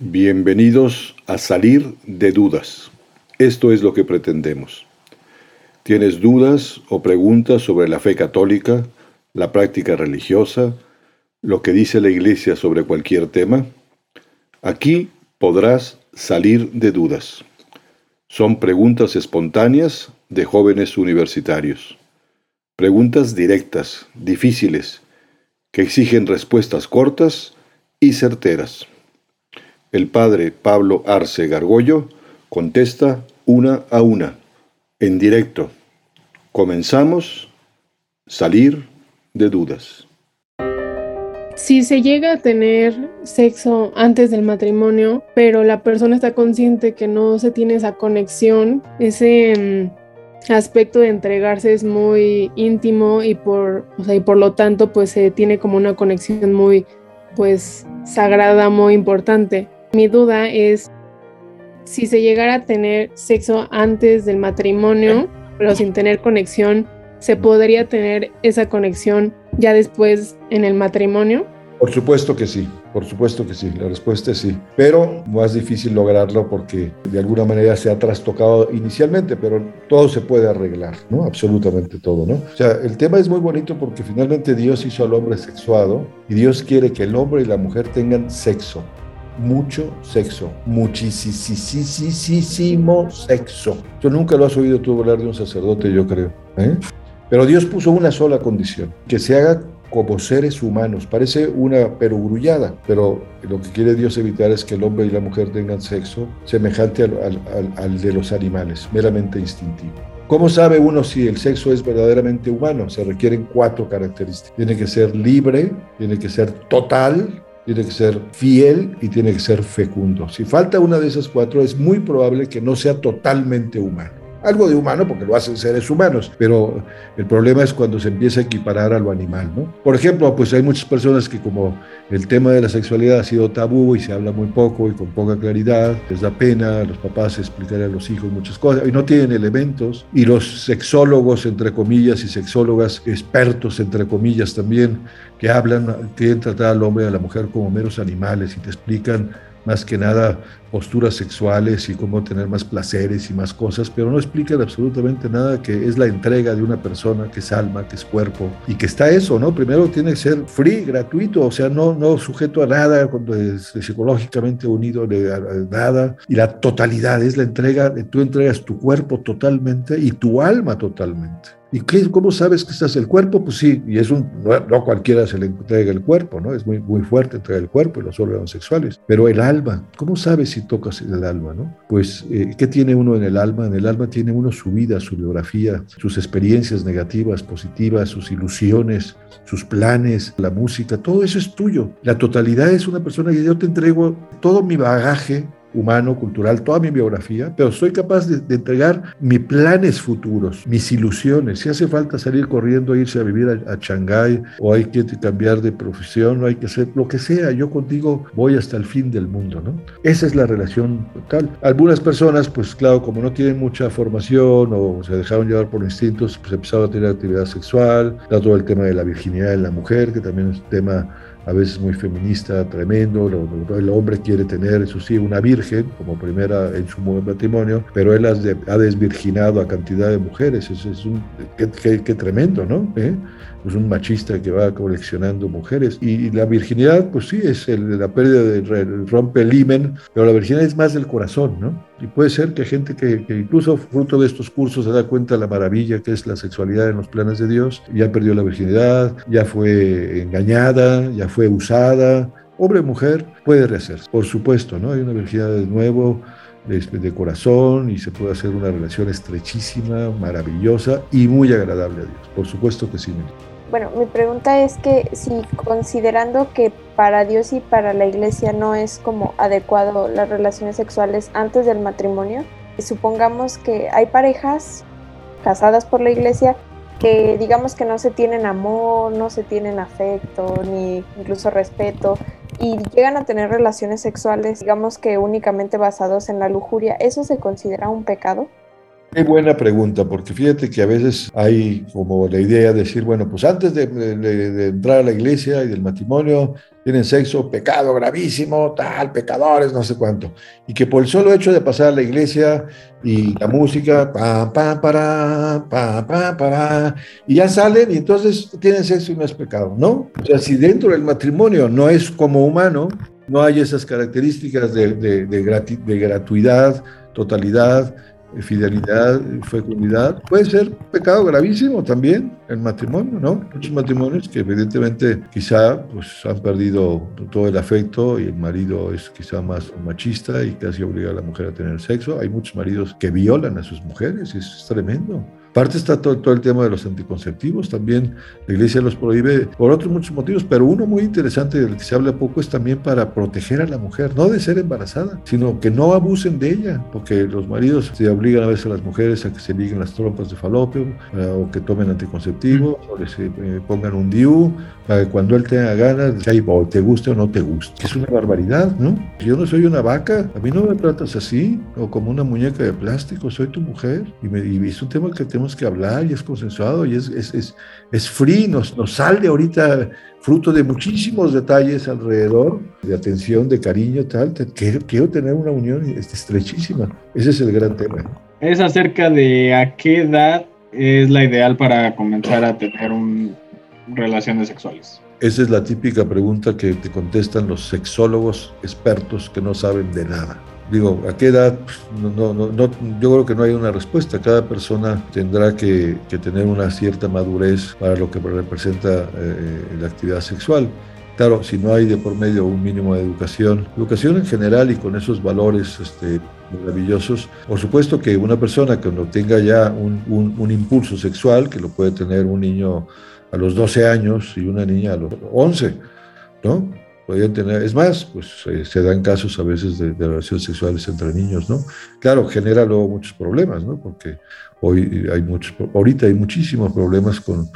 Bienvenidos a Salir de Dudas. Esto es lo que pretendemos. ¿Tienes dudas o preguntas sobre la fe católica, la práctica religiosa, lo que dice la Iglesia sobre cualquier tema? Aquí podrás salir de dudas. Son preguntas espontáneas de jóvenes universitarios. Preguntas directas, difíciles, que exigen respuestas cortas y certeras. El padre Pablo Arce Gargollo contesta una a una, en directo. Comenzamos, salir de dudas. Si se llega a tener sexo antes del matrimonio, pero la persona está consciente que no se tiene esa conexión, ese mm, aspecto de entregarse es muy íntimo y por, y por lo tanto pues se tiene como una conexión muy pues sagrada, muy importante. Mi duda es si se llegara a tener sexo antes del matrimonio, pero sin tener conexión, ¿se podría tener esa conexión ya después en el matrimonio? Por supuesto que sí, por supuesto que sí, la respuesta es sí, pero más difícil lograrlo porque de alguna manera se ha trastocado inicialmente, pero todo se puede arreglar, ¿no? Absolutamente todo, ¿no? O sea, el tema es muy bonito porque finalmente Dios hizo al hombre sexuado y Dios quiere que el hombre y la mujer tengan sexo, mucho sexo, muchísimo sexo. Yo nunca lo has oído tú hablar de un sacerdote, yo creo. ¿eh? Pero Dios puso una sola condición, que se haga como seres humanos. Parece una perogrullada, pero lo que quiere Dios evitar es que el hombre y la mujer tengan sexo semejante al, al de los animales, meramente instintivo. ¿Cómo sabe uno si el sexo es verdaderamente humano? Se requieren cuatro características. Tiene que ser libre, tiene que ser total, tiene que ser fiel y tiene que ser fecundo. Si falta una de esas cuatro, es muy probable que no sea totalmente humano algo de humano porque lo hacen seres humanos, pero el problema es cuando se empieza a equiparar a lo animal, ¿no? Por ejemplo, pues hay muchas personas que como el tema de la sexualidad ha sido tabú y se habla muy poco y con poca claridad, les da pena a los papás explicar a los hijos muchas cosas y no tienen elementos y los sexólogos, entre comillas, y sexólogas expertos, entre comillas también, que hablan, quieren tratar al hombre y a la mujer como meros animales y te explican más que nada posturas sexuales y cómo tener más placeres y más cosas, pero no explican absolutamente nada que es la entrega de una persona, que es alma, que es cuerpo, y que está eso, ¿no? Primero tiene que ser free, gratuito, o sea, no, no sujeto a nada, cuando es psicológicamente unido a, nada, y la totalidad es la entrega, tú entregas tu cuerpo totalmente y tu alma totalmente. ¿Y qué, cómo sabes que estás el cuerpo? Pues sí, y es un, no, cualquiera se le entrega el cuerpo, ¿no? Es muy, muy fuerte entregar el cuerpo y los órganos sexuales. Pero el alma, ¿cómo sabes si tocas el alma, no? Pues, eh, ¿qué tiene uno en el alma? En el alma tiene uno su vida, su biografía, sus experiencias negativas, positivas, sus ilusiones, sus planes, la música, todo eso es tuyo. La totalidad es una persona que yo te entrego todo mi bagaje humano, cultural, toda mi biografía, pero soy capaz de, entregar mis planes futuros, mis ilusiones. Si hace falta salir corriendo, irse a vivir a, a Shanghái o hay que cambiar de profesión o hay que hacer lo que sea, yo contigo voy hasta el fin del mundo, ¿no? Esa es la relación total. Algunas personas, pues claro, como no tienen mucha formación o se dejaron llevar por instintos, pues empezaron a tener actividad sexual, todo el tema de la virginidad en la mujer, que también es tema a veces muy feminista, tremendo. El hombre quiere tener, eso sí, una virgen como primera en su matrimonio, pero él ha desvirginado a cantidad de mujeres. Eso es un. Qué, tremendo, ¿no? ¿Eh? Es un machista que va coleccionando mujeres. Y, la virginidad, pues sí, es la pérdida del rompe el himen, pero la virginidad es más del corazón, ¿no? Y puede ser que gente que, incluso fruto de estos cursos se da cuenta de la maravilla que es la sexualidad en los planes de Dios, ya perdió la virginidad, ya fue engañada, ya fue usada, hombre o mujer, puede rehacerse. Por supuesto, ¿no? Hay una virginidad de nuevo, de, de, corazón y se puede hacer una relación estrechísima, maravillosa y muy agradable a Dios. Por supuesto que sí. Bueno, mi pregunta es que si considerando que para Dios y para la iglesia no es como adecuado las relaciones sexuales antes del matrimonio, supongamos que hay parejas casadas por la iglesia que digamos que no se tienen amor, no se tienen afecto, ni incluso respeto, y llegan a tener relaciones sexuales, digamos que únicamente basados en la lujuria, ¿eso se considera un pecado? Qué buena pregunta, porque fíjate que a veces hay como la idea de decir, bueno, pues antes de, entrar a la iglesia y del matrimonio, tienen sexo, pecado gravísimo, tal, pecadores, no sé cuánto. Y que por el solo hecho de pasar a la iglesia y la música, pam, pam, para, pam, pam, para, y ya salen y entonces tienen sexo y no es pecado, ¿no? O sea, si dentro del matrimonio no es como humano, no hay esas características de, de gratuidad, totalidad, fidelidad, fecundidad, puede ser pecado gravísimo también el matrimonio, ¿no? Muchos matrimonios que evidentemente quizá pues han perdido todo el afecto y el marido es quizá más machista y casi obliga a la mujer a tener sexo. Hay muchos maridos que violan a sus mujeres es tremendo. Parte está todo, todo, el tema de los anticonceptivos, también la iglesia los prohíbe por otros muchos motivos, pero uno muy interesante del que se habla poco es también para proteger a la mujer, no de ser embarazada, sino que no abusen de ella, porque los maridos se obligan a veces a las mujeres a que se liguen las trompas de falopio eh, o que tomen anticonceptivos o les eh, pongan un DIU para que cuando él tenga ganas, o te guste o no te guste, que es una barbaridad, ¿no? Yo no soy una vaca, a mí no me tratas así, o como una muñeca de plástico, soy tu mujer, y, me, y es un tema que tenemos que hablar y es consensuado y es, es, es, es free, nos, nos sale ahorita fruto de muchísimos detalles alrededor, de atención, de cariño, tal. Quiero, quiero tener una unión estrechísima. Ese es el gran tema. Es acerca de a qué edad es la ideal para comenzar a tener un, relaciones sexuales. Esa es la típica pregunta que te contestan los sexólogos expertos que no saben de nada. Digo, ¿a qué edad? No, no, no, yo creo que no hay una respuesta. Cada persona tendrá que, tener una cierta madurez para lo que representa eh, la actividad sexual. Claro, si no hay de por medio un mínimo de educación, educación en general y con esos valores este, maravillosos, por supuesto que una persona que no tenga ya un, un, un impulso sexual, que lo puede tener un niño a los 12 años y una niña a los 11, ¿no? Podrían tener, es más, pues eh, se dan casos a veces de, relaciones sexuales entre niños, ¿no? Claro, genera luego muchos problemas, ¿no? Porque hoy hay muchos, ahorita hay muchísimos problemas con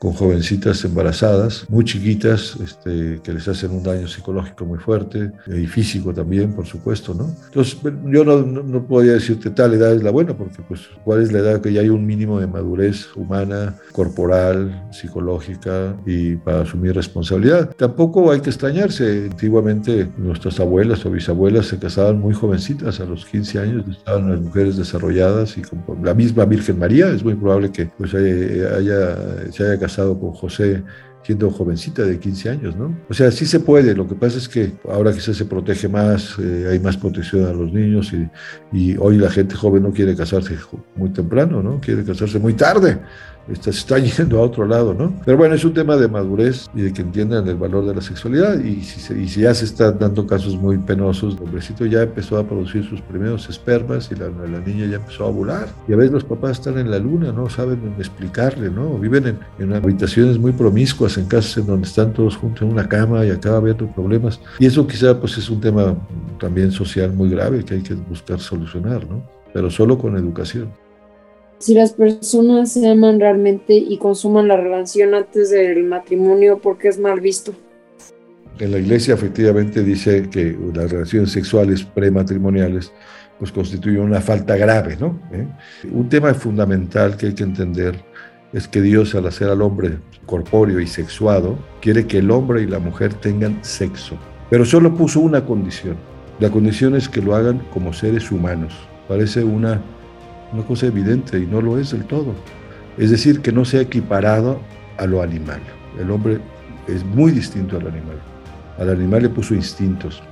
con jovencitas embarazadas, muy chiquitas, este, que les hacen un daño psicológico muy fuerte y físico también, por supuesto, ¿no? Entonces, yo no, no, podría decirte tal edad es la buena, porque pues, ¿cuál es la edad que ya hay un mínimo de madurez humana, corporal, psicológica y para asumir responsabilidad? Tampoco hay que extrañarse. Antiguamente nuestras abuelas o bisabuelas se casaban muy jovencitas, a los 15 años estaban las mujeres desarrolladas y con la misma Virgen María, es muy probable que pues, haya, se haya casado con José siendo jovencita de 15 años, ¿no? O sea, sí se puede, lo que pasa es que ahora quizás se protege más, eh, hay más protección a los niños y, y, hoy la gente joven no quiere casarse muy temprano, ¿no? Quiere casarse muy tarde se está yendo a otro lado, ¿no? Pero bueno, es un tema de madurez y de que entiendan el valor de la sexualidad y si, y si ya se están dando casos muy penosos, el hombrecito ya empezó a producir sus primeros espermas y la, la, niña ya empezó a volar. Y a veces los papás están en la luna, no saben explicarle, ¿no? Viven en, en habitaciones muy promiscuas, en casas en donde están todos juntos en una cama y acaba habiendo problemas. Y eso quizá pues es un tema también social muy grave que hay que buscar solucionar, ¿no? Pero solo con educación si las personas se aman realmente y consuman la relación antes del matrimonio, ¿por qué es mal visto? En la iglesia efectivamente dice que las relaciones sexuales prematrimoniales pues constituyen una falta grave, ¿no? ¿Eh? Un tema fundamental que hay que entender es que Dios al hacer al hombre corpóreo y sexuado, quiere que el hombre y la mujer tengan sexo, pero solo puso una condición. La condición es que lo hagan como seres humanos. Parece una una cosa evidente y no lo es del todo. Es decir, que no sea equiparado a lo animal. El hombre es muy distinto al animal. Al animal le puso instintos,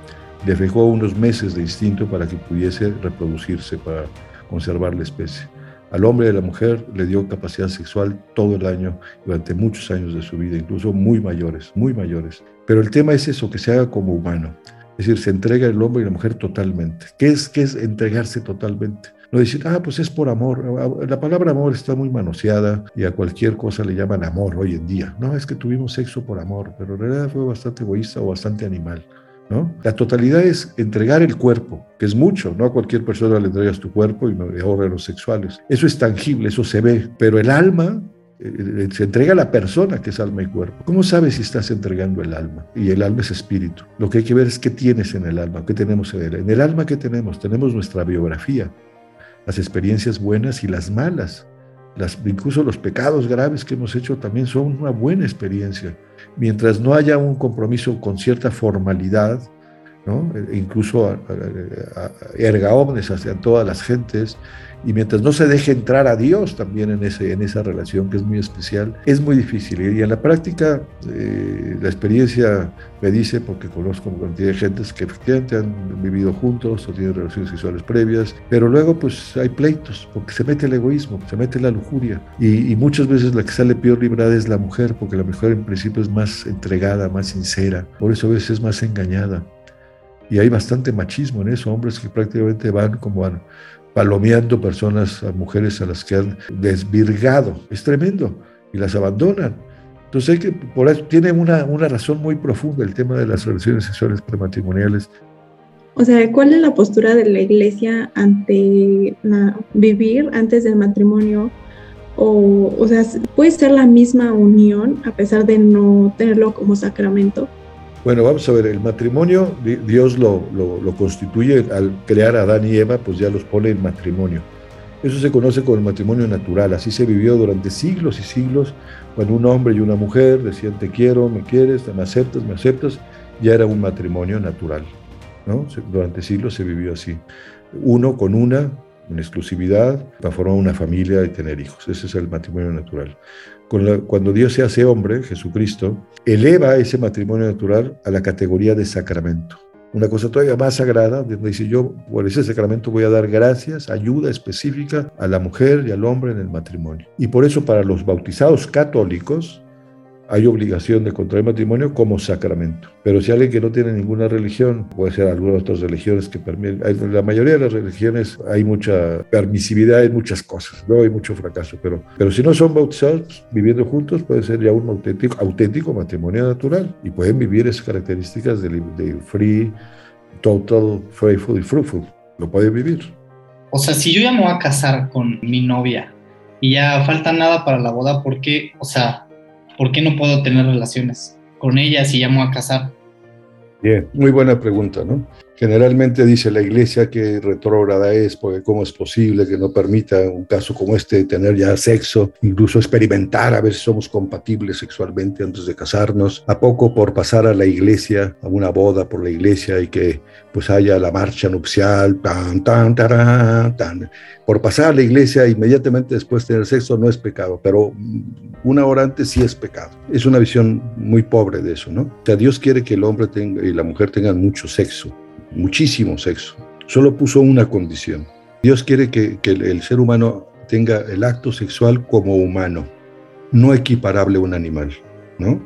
le dejó unos meses de instinto para que pudiese reproducirse, para conservar la especie. Al hombre y a la mujer le dio capacidad sexual todo el año, durante muchos años de su vida, incluso muy mayores, muy mayores. Pero el tema es eso, que se haga como humano. Es decir, se entrega el hombre y la mujer totalmente. ¿Qué es, qué es entregarse totalmente? No decir, ah, pues es por amor. La palabra amor está muy manoseada y a cualquier cosa le llaman amor hoy en día. No, es que tuvimos sexo por amor, pero en realidad fue bastante egoísta o bastante animal. ¿no? La totalidad es entregar el cuerpo, que es mucho, no a cualquier persona le entregas tu cuerpo y los sexuales. Eso es tangible, eso se ve, pero el alma se entrega a la persona que es alma y cuerpo. ¿Cómo sabes si estás entregando el alma? Y el alma es espíritu. Lo que hay que ver es qué tienes en el alma, qué tenemos en él. En el alma, ¿qué tenemos? Tenemos nuestra biografía, las experiencias buenas y las malas. Las, incluso los pecados graves que hemos hecho también son una buena experiencia. Mientras no haya un compromiso con cierta formalidad, ¿no? Incluso erga omnes hacia todas las gentes, y mientras no se deje entrar a Dios también en, ese, en esa relación que es muy especial, es muy difícil. Y en la práctica, eh, la experiencia me dice, porque conozco cantidad de gentes que efectivamente han vivido juntos o tienen relaciones sexuales previas, pero luego pues hay pleitos, porque se mete el egoísmo, se mete la lujuria. Y, y muchas veces la que sale peor librada es la mujer, porque la mujer en principio es más entregada, más sincera, por eso a veces es más engañada. Y hay bastante machismo en eso, hombres que prácticamente van como a, palomeando personas, a mujeres a las que han desvirgado. Es tremendo. Y las abandonan. Entonces, hay que, tiene una, una razón muy profunda el tema de las relaciones sexuales prematrimoniales. O sea, ¿cuál es la postura de la iglesia ante vivir antes del matrimonio? O, o sea, ¿puede ser la misma unión a pesar de no tenerlo como sacramento? Bueno, vamos a ver, el matrimonio, Dios lo, lo, constituye al crear a Adán y Eva, pues ya los pone en matrimonio. Eso se conoce como el matrimonio natural, así se vivió durante siglos y siglos, cuando un hombre y una mujer decían te quiero, me quieres, me aceptas, me aceptas, ya era un matrimonio natural. ¿no? Durante siglos se vivió así. Uno con una, en exclusividad, para formar una familia y tener hijos. Ese es el matrimonio natural cuando Dios se hace hombre, Jesucristo, eleva ese matrimonio natural a la categoría de sacramento. Una cosa todavía más sagrada, donde dice yo, por ese sacramento voy a dar gracias, ayuda específica a la mujer y al hombre en el matrimonio. Y por eso para los bautizados católicos, hay obligación de contraer matrimonio como sacramento. Pero si alguien que no tiene ninguna religión, puede ser algunas otras religiones que permiten, en la mayoría de las religiones hay mucha permisividad en muchas cosas, no hay mucho fracaso, pero, pero si no son bautizados viviendo juntos, puede ser ya un auténtico, auténtico matrimonio natural y pueden vivir esas características de, de free, total, faithful y fruitful. Lo pueden vivir. O sea, si yo ya me voy a casar con mi novia y ya falta nada para la boda, ¿por qué? O sea, ¿por qué no puedo tener relaciones con ella si llamo a casar? Bien, muy buena pregunta, ¿no? Generalmente dice la iglesia que retrógrada es, porque cómo es posible que no permita un caso como este tener ya sexo, incluso experimentar a ver si somos compatibles sexualmente antes de casarnos, a poco por pasar a la iglesia, a una boda por la iglesia y que pues haya la marcha nupcial, tan, tan, tan, tan. Por pasar a la iglesia inmediatamente después de tener sexo no es pecado, pero una hora antes sí es pecado. Es una visión muy pobre de eso, ¿no? O sea, Dios quiere que el hombre tenga, y la mujer tengan mucho sexo muchísimo sexo. Solo puso una condición. Dios quiere que, el, ser humano tenga el acto sexual como humano, no equiparable a un animal, ¿no?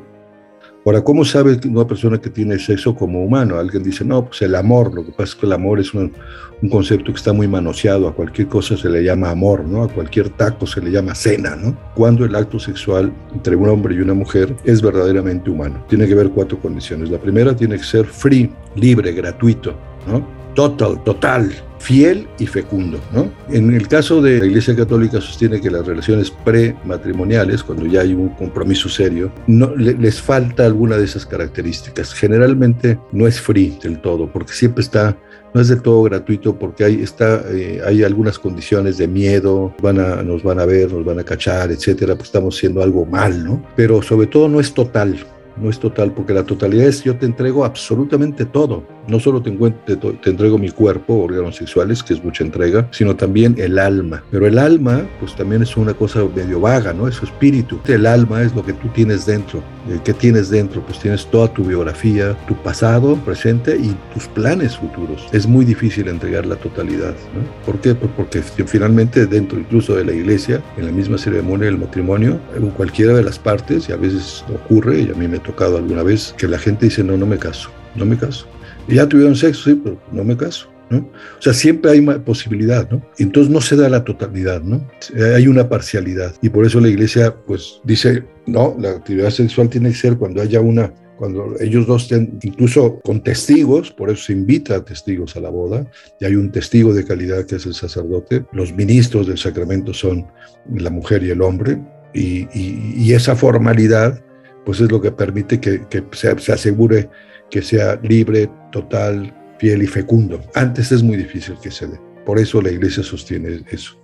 Ahora, ¿cómo sabe una persona que tiene sexo como humano? Alguien dice, no, pues el amor. Lo que pasa es que el amor es un, un, concepto que está muy manoseado. A cualquier cosa se le llama amor, ¿no? A cualquier taco se le llama cena, ¿no? Cuando el acto sexual entre un hombre y una mujer es verdaderamente humano. Tiene que haber cuatro condiciones. La primera tiene que ser free, libre, gratuito, ¿no? total, total, fiel y fecundo. ¿no? En el caso de la Iglesia Católica sostiene que las relaciones prematrimoniales, cuando ya hay un compromiso serio, no, les falta alguna de esas características. Generalmente no es free del todo, porque siempre está no es del todo gratuito porque hay, está, eh, hay algunas condiciones de miedo, van a, nos van a ver, nos van a cachar, etcétera, pues estamos haciendo algo mal, ¿no? Pero sobre todo no es total, no es total, porque la totalidad es yo te entrego absolutamente todo. No solo te, entrego mi cuerpo, órganos sexuales, que es mucha entrega, sino también el alma. Pero el alma, pues también es una cosa medio vaga, ¿no? Es su espíritu. El alma es lo que tú tienes dentro. ¿Qué tienes dentro? Pues tienes toda tu biografía, tu pasado, presente y tus planes futuros. Es muy difícil entregar la totalidad, ¿no? ¿Por qué? Pues porque finalmente dentro incluso de la iglesia, en la misma ceremonia del matrimonio, en cualquiera de las partes, y a veces ocurre, y a mí me tocado alguna vez que la gente dice, no, no me caso, no me caso. Y ya tuvieron sexo, sí, pero no me caso. ¿no? O sea, siempre hay posibilidad, ¿no? Entonces no se da la totalidad, ¿no? Hay una parcialidad. Y por eso la iglesia, pues, dice, no, la actividad sexual tiene que ser cuando haya una cuando ellos dos estén incluso con testigos, por eso se invita a testigos a la boda, y hay un testigo de calidad que es el sacerdote, los ministros del sacramento son la mujer y el hombre, y esa formalidad pues es lo que permite que, se, se, asegure que sea libre, total, fiel y fecundo. Antes es muy difícil que se dé. Por eso la iglesia sostiene eso.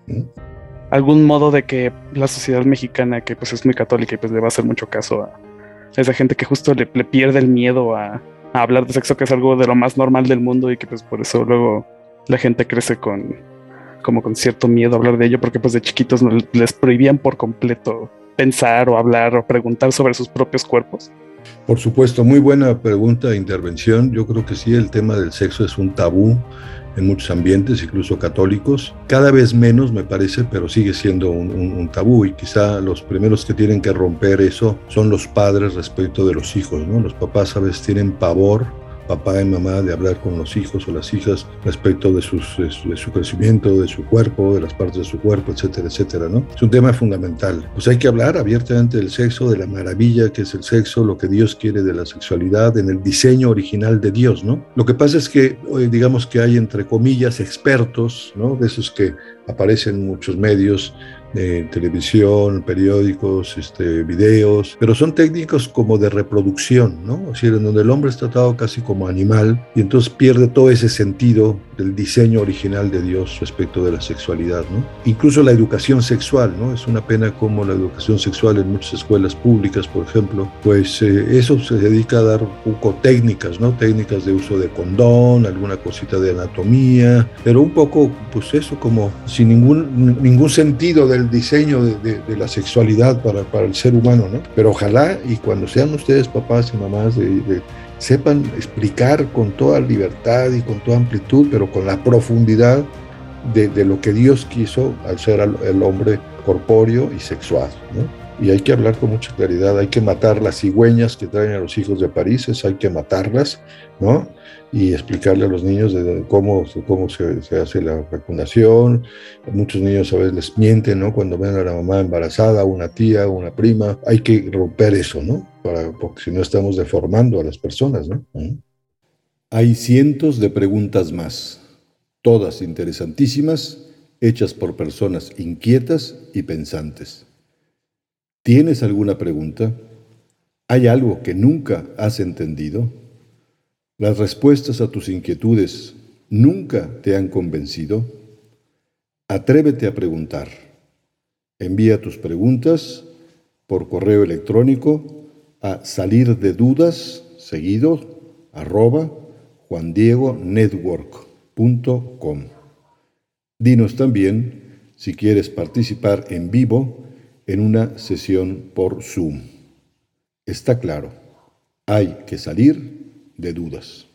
Algún modo de que la sociedad mexicana, que pues es muy católica y pues le va a hacer mucho caso a esa gente que justo le, pierde el miedo a, hablar de sexo, que es algo de lo más normal del mundo y que pues por eso luego la gente crece con como con cierto miedo a hablar de ello, porque pues de chiquitos les prohibían por completo pensar o hablar o preguntar sobre sus propios cuerpos. Por supuesto, muy buena pregunta e intervención. Yo creo que sí, el tema del sexo es un tabú en muchos ambientes, incluso católicos. Cada vez menos, me parece, pero sigue siendo un, tabú y quizá los primeros que tienen que romper eso son los padres respecto de los hijos. ¿no? Los papás a veces tienen pavor papá y mamá de hablar con los hijos o las hijas respecto de, sus, de, su crecimiento, de su cuerpo, de las partes de su cuerpo, etcétera, etcétera, ¿no? Es un tema fundamental. Pues hay que hablar abiertamente del sexo, de la maravilla que es el sexo, lo que Dios quiere de la sexualidad, en el diseño original de Dios, ¿no? Lo que pasa es que, digamos que hay, entre comillas, expertos, ¿no? De esos que aparecen en muchos medios, televisión, periódicos, este, videos, pero son técnicos como de reproducción, ¿no? Es decir, en donde el hombre es tratado casi como animal y entonces pierde todo ese sentido del diseño original de Dios respecto de la sexualidad, ¿no? Incluso la educación sexual, ¿no? Es una pena como la educación sexual en muchas escuelas públicas, por ejemplo, pues eh, eso se dedica a dar un poco técnicas, ¿no? Técnicas de uso de condón, alguna cosita de anatomía, pero un poco, pues eso como sin ningún, ningún sentido de el diseño de, la sexualidad para, para, el ser humano, ¿no? Pero ojalá y cuando sean ustedes papás y mamás, sepan explicar con toda libertad y con toda amplitud, pero con la profundidad de, lo que Dios quiso al ser el hombre corpóreo y sexual, ¿no? Y hay que hablar con mucha claridad, hay que matar las cigüeñas que traen a los hijos de París, hay que matarlas, ¿no? Y explicarle a los niños cómo, cómo se, hace la vacunación. Muchos niños a veces les mienten, ¿no? Cuando ven a la mamá embarazada, una tía, una prima, hay que romper eso, ¿no? Para, porque si no estamos deformando a las personas, ¿no? Hay cientos de preguntas más, todas interesantísimas, hechas por personas inquietas y pensantes. ¿Tienes alguna pregunta? ¿Hay algo que nunca has entendido? ¿Las respuestas a tus inquietudes nunca te han convencido? Atrévete a preguntar. Envía tus preguntas por correo electrónico a salir de dudas seguido arroba juandiegonetwork.com. Dinos también si quieres participar en vivo en una sesión por Zoom. Está claro, hay que salir de dudas.